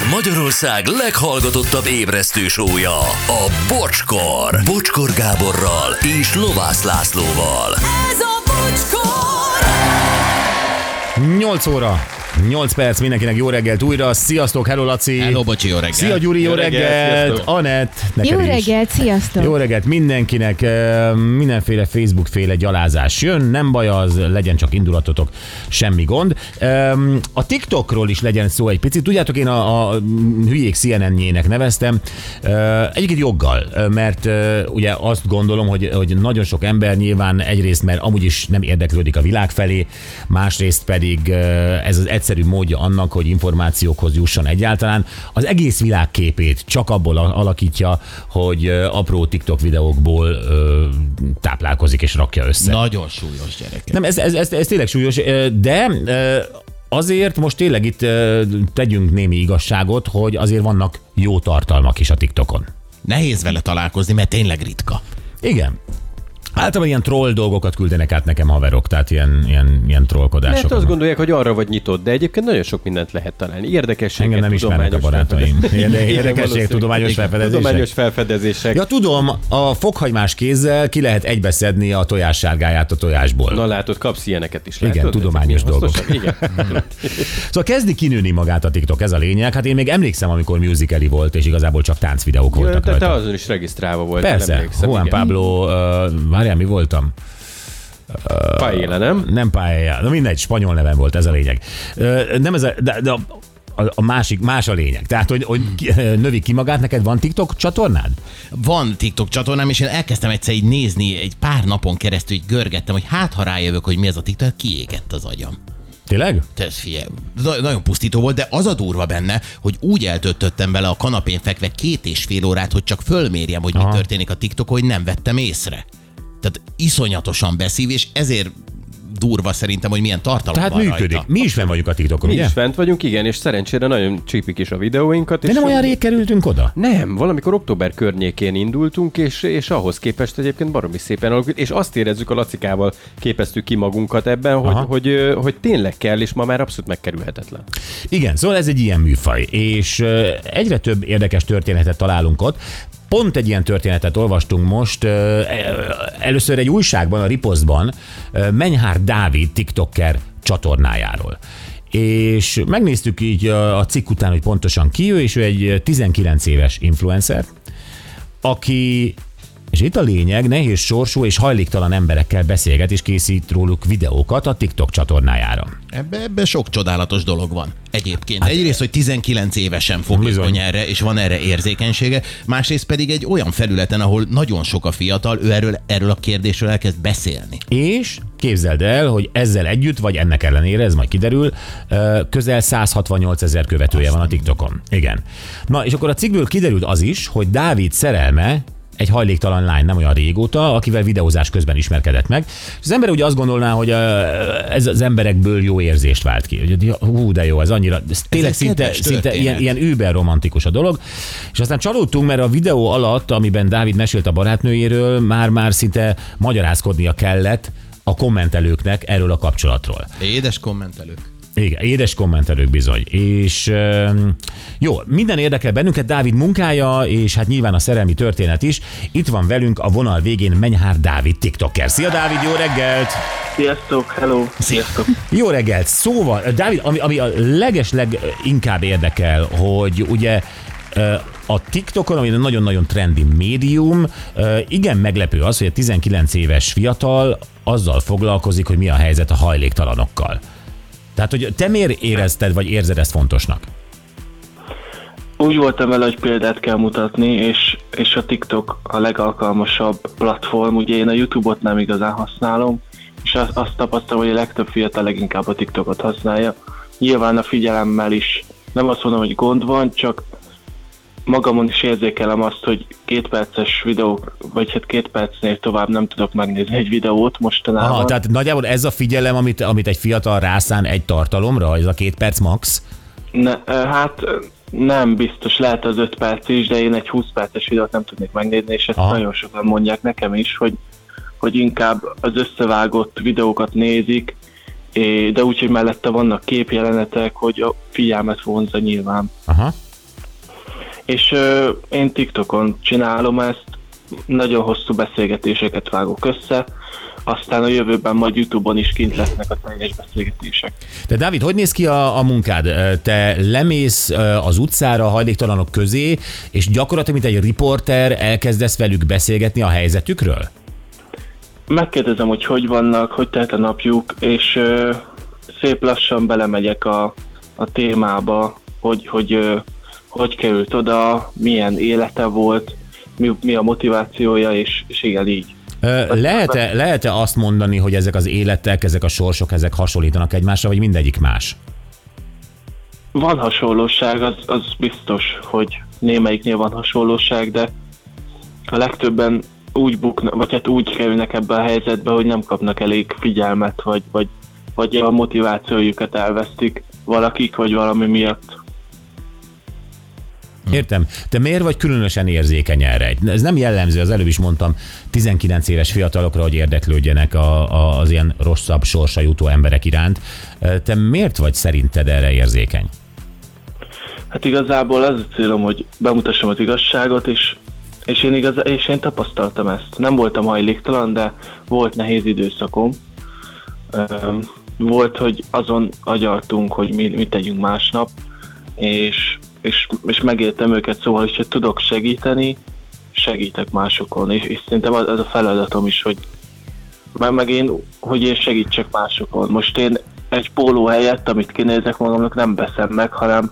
Ez Magyarország leghallgatottabb ébresztő sója, a Bocskor. Bocskor Gáborral és Lovász Lászlóval. Ez a bocskor! 8 óra, 8 perc, mindenkinek jó reggelt újra. Sziasztok, hello Laci. Hello, bocsi, jó reggelt. Szia Gyuri, jó, Jó reggelt, reggelt. Anett, neked Jó is. reggelt, sziasztok! Jó reggelt mindenkinek, mindenféle Facebook féle gyalázás jön, nem baj az, legyen csak indulatotok, semmi gond. A TikTokról is legyen szó egy picit, tudjátok én a, a hülyék CNN-jének neveztem, egyébként joggal, mert ugye azt gondolom, hogy, hogy nagyon sok ember nyilván egyrészt, mert amúgy is nem érdeklődik a világ felé, másrészt pedig ez az egyszerű módja annak, hogy információkhoz jusson egyáltalán. Az egész világ képét csak abból alakítja, hogy apró TikTok videókból ö, táplálkozik és rakja össze. Nagyon súlyos gyerek. Nem, ez, ez, ez, ez tényleg súlyos, de azért most tényleg itt tegyünk némi igazságot, hogy azért vannak jó tartalmak is a TikTokon. Nehéz vele találkozni, mert tényleg ritka. Igen. Általában ilyen troll dolgokat küldenek át nekem haverok, tehát ilyen, ilyen, ilyen trollkodások. Mert azt gondolják, hogy arra vagy nyitott, de egyébként nagyon sok mindent lehet találni. Érdekességek, Engem nem ismernek a tudományos barátaim. felfedezések. Érde- Igen, Érdekesség, valószínű. tudományos Igen, felfedezések. Tudományos felfedezések. Ja, tudom, a fokhagymás kézzel ki lehet egybeszedni a tojássárgáját a tojásból. Na látod, kapsz ilyeneket is. Igen, látod? tudományos Ezek milyen dolgok. Igen. Szóval kezdi kinőni magát a TikTok, ez a lényeg. Hát én még emlékszem, amikor musicali volt, és igazából csak táncvideók voltak te azon is regisztrálva voltál, Persze. Juan igen. Pablo, uh, várjál, mi voltam? Paella, nem? Nem Paella, na mindegy, spanyol nevem volt, ez a lényeg. Nem ez a, de, de a, másik, más a lényeg. Tehát, hogy, hogy ki- növi ki magát, neked van TikTok csatornád? Van TikTok csatornám, és én elkezdtem egyszer így nézni, egy pár napon keresztül így görgettem, hogy hát ha rájövök, hogy mi ez a TikTok, kiégett az agyam. Tényleg? Ez figyelj, na- nagyon pusztító volt, de az a durva benne, hogy úgy eltöltöttem vele a kanapén fekve két és fél órát, hogy csak fölmérjem, hogy mi Aha. történik a TikTok, hogy nem vettem észre. Tehát iszonyatosan beszív, és ezért durva szerintem, hogy milyen tartalom Tehát van működik. rajta. Mi is fenn vagyunk a TikTokon, Mi ugye? is fent vagyunk, igen, és szerencsére nagyon csípik is a videóinkat. De és nem olyan rég kerültünk oda? Nem, valamikor október környékén indultunk, és, és ahhoz képest egyébként baromi szépen alakult, és azt érezzük a Lacikával képeztük ki magunkat ebben, hogy, Aha. hogy, hogy, hogy tényleg kell, és ma már abszolút megkerülhetetlen. Igen, szóval ez egy ilyen műfaj, és egyre több érdekes történetet találunk ott. Pont egy ilyen történetet olvastunk most, először egy újságban, a Ripostban, ö, Menyhár Dávid TikToker csatornájáról. És megnéztük így a cikk után, hogy pontosan ki ő, és ő egy 19 éves influencer, aki és itt a lényeg, nehéz sorsú és hajléktalan emberekkel beszélget és készít róluk videókat a TikTok csatornájára. Ebbe, ebbe sok csodálatos dolog van. Egyébként. Hát, Egyrészt, hogy 19 évesen fogékony erre, és van erre érzékenysége, másrészt pedig egy olyan felületen, ahol nagyon sok a fiatal, ő erről, erről a kérdésről elkezd beszélni. És képzeld el, hogy ezzel együtt, vagy ennek ellenére, ez majd kiderül, közel 168 ezer követője van a TikTokon. Igen. Na, és akkor a cikkből kiderült az is, hogy Dávid szerelme egy hajléktalan lány nem olyan régóta, akivel videózás közben ismerkedett meg. És az ember ugye azt gondolná, hogy ez az emberekből jó érzést vált ki. Hogy hú, de jó, ez annyira, ez tényleg egy szinte, szinte ilyen, ilyen über romantikus a dolog. És aztán csalódtunk, mert a videó alatt, amiben Dávid mesélt a barátnőjéről, már-már szinte magyarázkodnia kellett a kommentelőknek erről a kapcsolatról. Édes kommentelők. Igen, édes kommentelők bizony. És jó, minden érdekel bennünket, Dávid munkája, és hát nyilván a szerelmi történet is. Itt van velünk a vonal végén Menyhár Dávid TikToker. Szia Dávid, jó reggelt! Sziasztok, hello! Sziasztok! Jó reggelt! Szóval, Dávid, ami, ami a legesleg inkább érdekel, hogy ugye a TikTokon, ami nagyon-nagyon trendi médium, igen meglepő az, hogy a 19 éves fiatal azzal foglalkozik, hogy mi a helyzet a hajléktalanokkal. Tehát, hogy te miért érezted, vagy érzed ezt fontosnak? Úgy voltam vele, hogy példát kell mutatni, és, és a TikTok a legalkalmasabb platform. Ugye én a YouTube-ot nem igazán használom, és azt, azt tapasztalom, hogy a legtöbb fiatal leginkább a TikTokot használja. Nyilván a figyelemmel is nem azt mondom, hogy gond van, csak magamon is érzékelem azt, hogy két perces videók, vagy hát két percnél tovább nem tudok megnézni egy videót mostanában. Aha, tehát nagyjából ez a figyelem, amit, amit egy fiatal rászán egy tartalomra, ez a két perc max? Ne, hát nem biztos, lehet az 5 perc is, de én egy 20 perces videót nem tudnék megnézni, és ezt Aha. Nagyon sokan mondják nekem is, hogy, hogy inkább az összevágott videókat nézik, de úgy, hogy mellette vannak képjelenetek, hogy a figyelmet vonza nyilván. Aha. És ö, én TikTokon csinálom ezt, nagyon hosszú beszélgetéseket vágok össze, aztán a jövőben majd Youtube-on is kint lesznek a teljes beszélgetések. De Dávid, hogy néz ki a, a munkád? Te lemész az utcára a hajléktalanok közé, és gyakorlatilag, mint egy riporter, elkezdesz velük beszélgetni a helyzetükről? Megkérdezem, hogy hogy vannak, hogy telt a napjuk, és ö, szép lassan belemegyek a, a témába, hogy, hogy ö, hogy került oda, milyen élete volt, mi, mi a motivációja, és, és igen, így. Lehet-e, lehet-e azt mondani, hogy ezek az életek, ezek a sorsok, ezek hasonlítanak egymásra, vagy mindegyik más? Van hasonlóság, az, az biztos, hogy némelyiknél van hasonlóság, de a legtöbben úgy buknak, vagy hát úgy kerülnek ebbe a helyzetbe, hogy nem kapnak elég figyelmet, vagy, vagy, vagy a motivációjukat elvesztik valakik, vagy valami miatt. Értem. Te miért vagy különösen érzékeny erre? Ez nem jellemző, az előbb is mondtam, 19 éves fiatalokra, hogy érdeklődjenek a, a, az ilyen rosszabb sorsa jutó emberek iránt. Te miért vagy szerinted erre érzékeny? Hát igazából az a célom, hogy bemutassam az igazságot, és, és, én, igaz, és én tapasztaltam ezt. Nem voltam hajléktalan, de volt nehéz időszakom. Volt, hogy azon agyaltunk, hogy mi, mit tegyünk másnap, és, és, és megértem őket, szóval, hogyha tudok segíteni, segítek másokon, és, és szerintem az, a feladatom is, hogy meg, meg én, hogy én segítsek másokon. Most én egy póló helyett, amit kinézek magamnak, nem veszem meg, hanem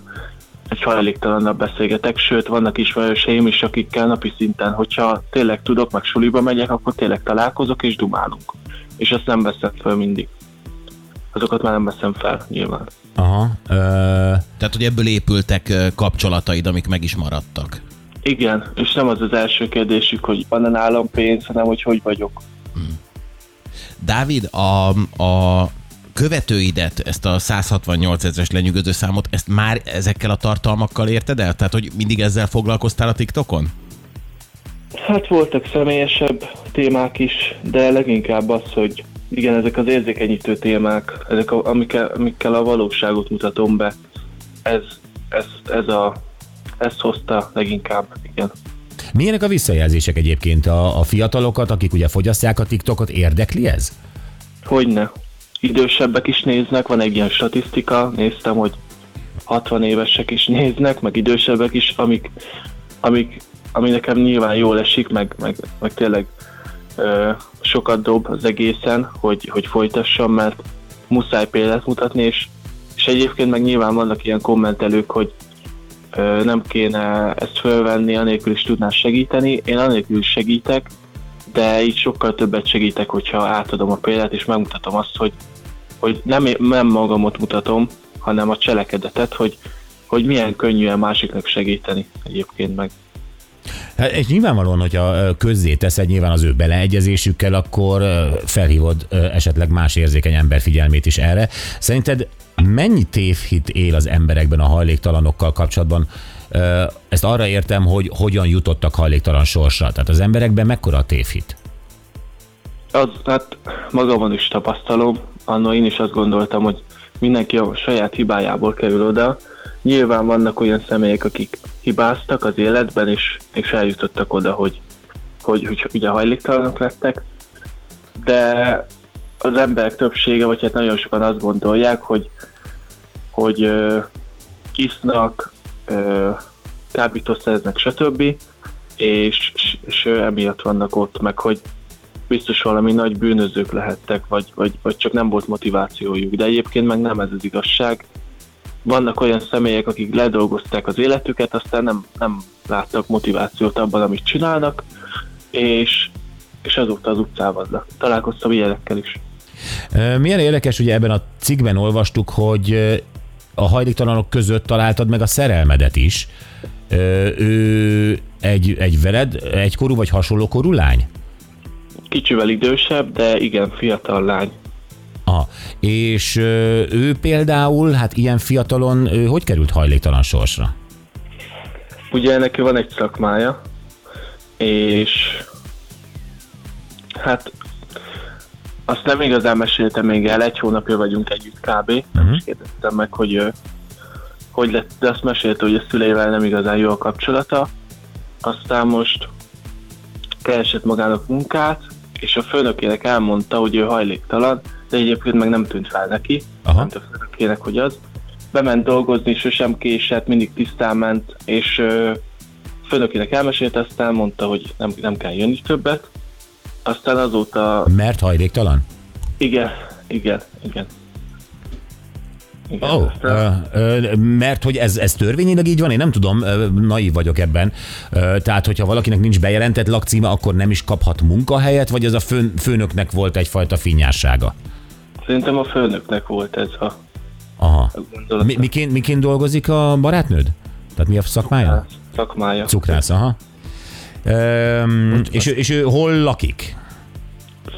egy hajléktalannal beszélgetek, sőt, vannak ismerőseim is, akikkel napi szinten, hogyha tényleg tudok, meg suliba megyek, akkor tényleg találkozok és dumálunk. És azt nem veszem fel mindig. Azokat már nem veszem fel, nyilván. Aha. Ö, Tehát, hogy ebből épültek kapcsolataid, amik meg is maradtak. Igen, és nem az az első kérdésük, hogy van-e nálam pénz, hanem hogy hogy vagyok. Dávid, a, a követőidet, ezt a 168 ezeres lenyűgöző számot, ezt már ezekkel a tartalmakkal érted el? Tehát, hogy mindig ezzel foglalkoztál a TikTokon? Hát voltak személyesebb témák is, de leginkább az, hogy igen, ezek az érzékenyítő témák, ezek a, amikkel, amikkel a valóságot mutatom be, ez, ez, ez a, ezt hozta leginkább, igen. milyenek a visszajelzések egyébként a, a fiatalokat, akik ugye fogyasztják a TikTokot, érdekli ez? Hogyne. Idősebbek is néznek, van egy ilyen statisztika, néztem, hogy 60 évesek is néznek, meg idősebbek is, amik, amik, ami nekem nyilván jól esik, meg, meg, meg tényleg sokat dob az egészen, hogy, hogy folytassam, mert muszáj példát mutatni, és, és egyébként meg nyilván vannak ilyen kommentelők, hogy nem kéne ezt fölvenni, anélkül is tudnál segíteni. Én anélkül is segítek, de így sokkal többet segítek, hogyha átadom a példát, és megmutatom azt, hogy, hogy nem, nem magamot mutatom, hanem a cselekedetet, hogy, hogy milyen könnyű a másiknak segíteni egyébként meg. Hát, és nyilvánvalóan, hogyha közzé teszed nyilván az ő beleegyezésükkel, akkor felhívod esetleg más érzékeny ember figyelmét is erre. Szerinted mennyi tévhit él az emberekben a hajléktalanokkal kapcsolatban? Ezt arra értem, hogy hogyan jutottak hajléktalan sorsra. Tehát az emberekben mekkora a tévhit? Az, hát magamon is tapasztalom, annól én is azt gondoltam, hogy mindenki a saját hibájából kerül oda. Nyilván vannak olyan személyek, akik hibáztak az életben, és, és eljutottak oda, hogy, hogy, hogy ugye hajléktalanok lettek, de az emberek többsége, vagy hát nagyon sokan azt gondolják, hogy, hogy ö, isznak, ö, kábítószereznek, stb. És, és, és emiatt vannak ott, meg hogy biztos valami nagy bűnözők lehettek, vagy, vagy, vagy csak nem volt motivációjuk. De egyébként meg nem ez az igazság. Vannak olyan személyek, akik ledolgozták az életüket, aztán nem, nem láttak motivációt abban, amit csinálnak, és, és azóta az utcában találkoztam ilyenekkel is. Milyen érdekes, ugye ebben a cikkben olvastuk, hogy a hajléktalanok között találtad meg a szerelmedet is. Ő egy, egy veled egykorú vagy hasonló korú lány? Kicsivel idősebb, de igen, fiatal lány. Aha. És ő például, hát ilyen fiatalon, ő hogy került hajléktalan sorsra? Ugye neki van egy szakmája, és hát azt nem igazán meséltem még el, egy hónapja vagyunk együtt kb. Nem is kérdeztem meg, hogy, hogy lett, de azt mesélte, hogy a szüleivel nem igazán jó a kapcsolata. Aztán most keresett magának munkát, és a főnökének elmondta, hogy ő hajléktalan, de egyébként meg nem tűnt fel neki, Aha. nem a főnökének, hogy az. Bement dolgozni, sosem késett, mindig tisztán ment, és ö, főnökének elmesélte, aztán mondta, hogy nem, nem kell jönni többet. Aztán azóta, Mert hajléktalan? igen, igen, igen. Igen oh, aztán- mert hogy ez, ez törvényileg így van, én nem tudom, ö, naív vagyok ebben. Ö, Tehát, hogyha valakinek nincs bejelentett lakcíme, akkor nem is kaphat munkahelyet, vagy ez a főn, főnöknek volt egyfajta finnyássága? Szerintem a főnöknek volt ez a Aha. Mi, miként, miként dolgozik a barátnőd? Tehát mi a szakmája? Szakmája. Cukrász, aha. Öm, és, ő, és ő hol lakik?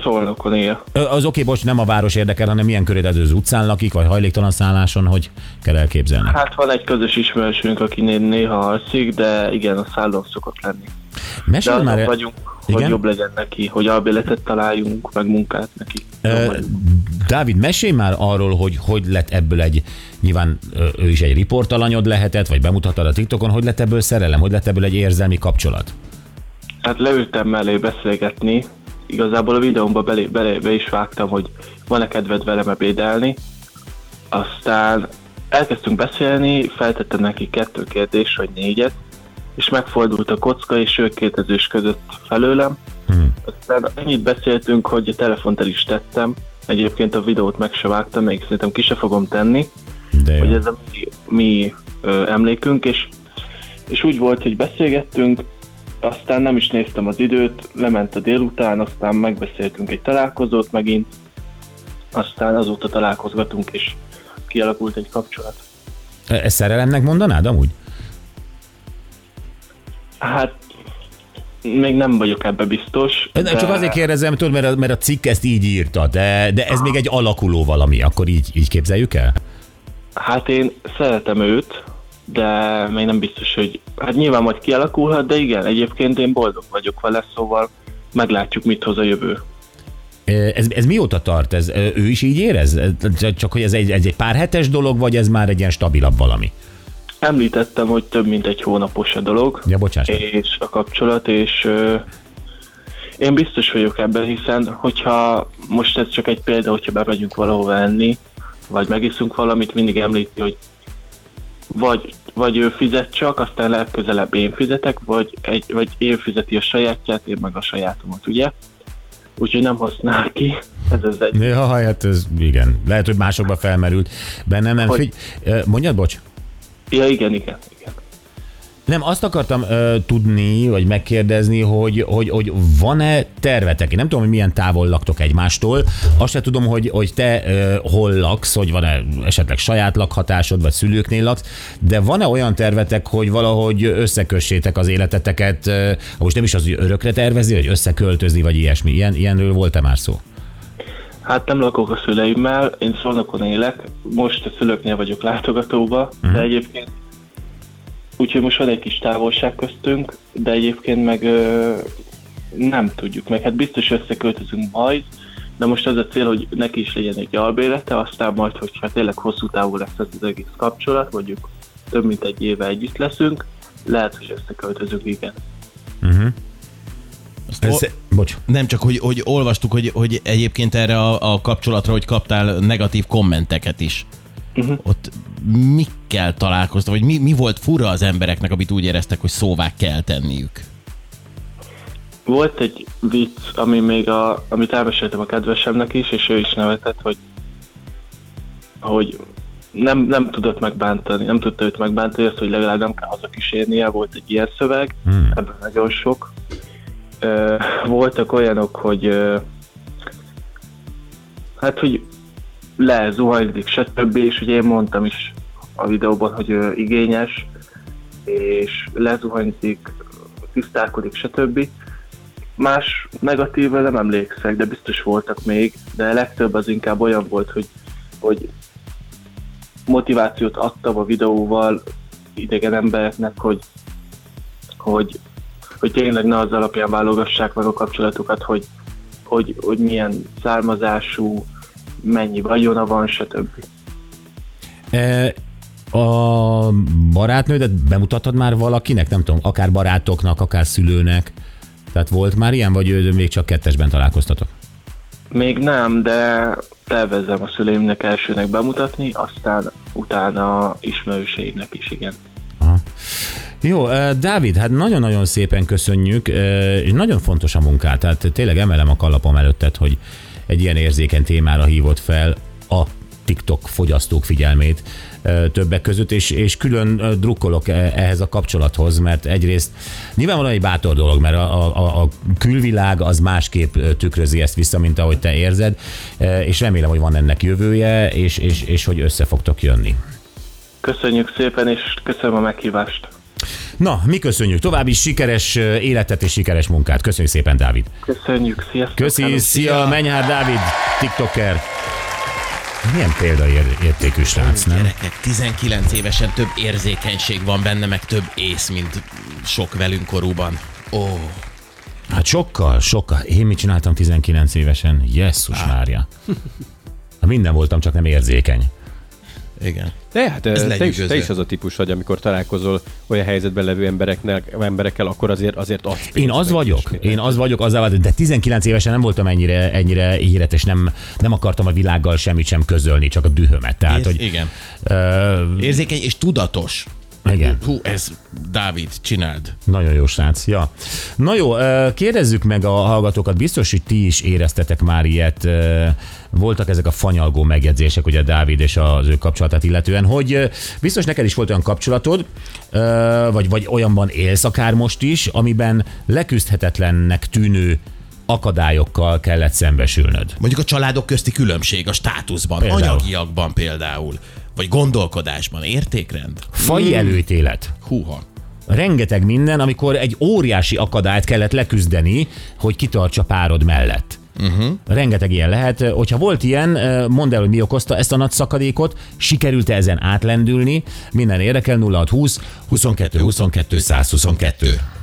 Szolnokon él. Az oké, most nem a város érdekel, hanem milyen körül az utcán lakik, vagy hajléktalan szálláson, hogy kell elképzelni. Hát van egy közös ismerősünk, aki né- néha alszik, de igen, a szállón szokott lenni. De Mesélj azon már, vagyunk, hogy Igen? jobb legyen neki, hogy albéletet találjunk, meg munkát neki. Ö, Dávid, mesélj már arról, hogy hogy lett ebből egy, nyilván ő is egy riportalanyod lehetett, vagy bemutattad a TikTokon, hogy lett ebből szerelem, hogy lett ebből egy érzelmi kapcsolat? Hát leültem mellé beszélgetni, igazából a videómba belé, belé, be is vágtam, hogy van-e kedved velem ebédelni. Aztán elkezdtünk beszélni, feltettem neki kettő kérdés, vagy négyet, és megfordult a kocka, és ő kérdezős között felőlem. Hmm. Aztán ennyit beszéltünk, hogy a telefont el is tettem, egyébként a videót meg se vágtam, még szerintem ki se fogom tenni, De hogy ez a mi, mi ö, emlékünk, és, és úgy volt, hogy beszélgettünk, aztán nem is néztem az időt, lement a délután, aztán megbeszéltünk egy találkozót megint, aztán azóta találkozgatunk, és kialakult egy kapcsolat. Ezt szerelemnek mondanád amúgy? Hát még nem vagyok ebbe biztos. De... Csak azért kérdezem, tudod, mert a, mert a cikk ezt így írta, de, de ez még egy alakuló valami, akkor így, így képzeljük el? Hát én szeretem őt, de még nem biztos, hogy... Hát nyilván majd kialakulhat, de igen, egyébként én boldog vagyok vele, szóval meglátjuk, mit hoz a jövő. Ez, ez mióta tart? Ez, ő is így érez? Csak hogy ez egy, ez egy pár hetes dolog, vagy ez már egy ilyen stabilabb valami? Említettem, hogy több mint egy hónapos a dolog, Ja, bocsáss. meg. és a kapcsolat, és ö, én biztos vagyok ebben, hiszen hogyha most ez csak egy példa, hogyha bemegyünk valahova enni, vagy megiszunk valamit, mindig említi, hogy vagy, vagy ő fizet csak, aztán legközelebb én fizetek, vagy, egy, vagy én fizeti a sajátját, én meg a sajátomat, ugye? Úgyhogy nem használ ki. Ez az egy. Ja, hát ez igen. Lehet, hogy másokba felmerült. Bennem nem. Hogy- Figy... Mondjad, bocs. Ja, igen, igen, igen. Nem, azt akartam ö, tudni, vagy megkérdezni, hogy, hogy, hogy van-e tervetek? Én nem tudom, hogy milyen távol laktok egymástól. Azt se tudom, hogy, hogy te ö, hol laksz, hogy van-e esetleg saját lakhatásod, vagy szülőknél laksz, de van-e olyan tervetek, hogy valahogy összekössétek az életeteket, ö, most nem is az, hogy örökre tervezni, hogy összeköltözni, vagy ilyesmi. Ilyen, ilyenről volt-e már szó? Hát nem lakok a szüleimmel, én Szolnokon élek, most a szülőknél vagyok látogatóba, uh-huh. de egyébként úgyhogy most van egy kis távolság köztünk, de egyébként meg ö, nem tudjuk meg, hát biztos összeköltözünk majd, de most az a cél, hogy neki is legyen egy albélete, aztán majd, hogyha tényleg hosszú távú lesz ez az egész kapcsolat, mondjuk több mint egy éve együtt leszünk, lehet, hogy összeköltözünk, igen. Azt Ez, bocs. nem csak, hogy, hogy olvastuk, hogy, hogy egyébként erre a, a kapcsolatra, hogy kaptál negatív kommenteket is. Mhm. Ott mikkel találkoztam, vagy mi, mi volt fura az embereknek, amit úgy éreztek, hogy szóvá kell tenniük? Volt egy vicc, ami még a, amit elmeséltem a kedvesemnek is, és ő is nevetett, hogy, hogy nem, nem tudott megbántani, nem tudta őt megbántani, azt, hogy legalább nem kell hazakísérnie, volt egy ilyen szöveg, Hmm. ebben nagyon sok. Ö, voltak olyanok, hogy ö, hát, hogy lezuhanyzik, stb. És ugye én mondtam is a videóban, hogy ő igényes, és lezuhanyzik, tisztálkodik, stb. Más negatívra nem emlékszek, de biztos voltak még, de legtöbb az inkább olyan volt, hogy, hogy motivációt adtam a videóval idegen embereknek, hogy, hogy, hogy tényleg ne az alapján válogassák meg a kapcsolatukat, hogy, hogy, hogy milyen származású, mennyi vagyona van, stb. E, A barátnődet bemutattad már valakinek? Nem tudom, akár barátoknak, akár szülőnek. Tehát volt már ilyen, vagy még csak kettesben találkoztatok? Még nem, de tervezem a szüleimnek elsőnek bemutatni, aztán utána ismerőseimnek is, igen. Jó, eh, Dávid, hát nagyon-nagyon szépen köszönjük, eh, és nagyon fontos a munkát, tehát tényleg emelem a kallapom előtted, hogy egy ilyen érzékeny témára hívott fel a TikTok fogyasztók figyelmét többek között, és, és külön drukkolok eh, ehhez a kapcsolathoz, mert egyrészt nyilvánvalóan egy bátor dolog, mert a, a, a külvilág az másképp tükrözi ezt vissza, mint ahogy te érzed, és remélem, hogy van ennek jövője, és, és, és hogy össze fogtok jönni. Köszönjük szépen, és köszönöm a meghívást. Na, mi köszönjük. További sikeres életet és sikeres munkát. Köszönjük szépen, Dávid. Köszönjük, sziasztok! Köszi, Hello. szia, Menyhár Dávid, TikToker. Milyen példaértékű srác, nem? Gyerekek, 19 évesen több érzékenység van benne, meg több ész, mint sok velünk korúban. Ó, Hát sokkal, sokkal. Én mit csináltam 19 évesen? Jesszus Mária. Hát Minden voltam, csak nem érzékeny. Igen. De hát Ez te is, te is az a típus vagy, amikor találkozol olyan helyzetben levő embereknek, emberekkel, akkor azért, azért adsz pénzt, Én az vagyok, én az vagyok, azzal vagyok, de 19 évesen nem voltam ennyire, ennyire éretes, nem, nem akartam a világgal semmit sem közölni, csak a dühömet. Tehát, Érz- hogy, igen. ö, Érzékeny és tudatos. Igen. Hú, ez Dávid, csináld. Nagyon jó srác. Ja. Na jó, kérdezzük meg a hallgatókat, biztos, hogy ti is éreztetek már ilyet. Voltak ezek a fanyalgó megjegyzések, ugye Dávid és az ő kapcsolatát illetően, hogy biztos neked is volt olyan kapcsolatod, vagy, vagy olyanban élsz akár most is, amiben leküzdhetetlennek tűnő akadályokkal kellett szembesülnöd. Mondjuk a családok közti különbség a státuszban, Például. anyagiakban például, vagy gondolkodásban, értékrend. Fai előítélet. Húha. rengeteg minden, amikor egy óriási akadályt kellett leküzdeni, hogy kitartsa párod mellett. Uh-huh. Rengeteg ilyen lehet. Hogyha volt ilyen, mondd el, hogy mi okozta ezt a nagy szakadékot, sikerült-e ezen átlendülni, minden érdekel 0620 22 22 122.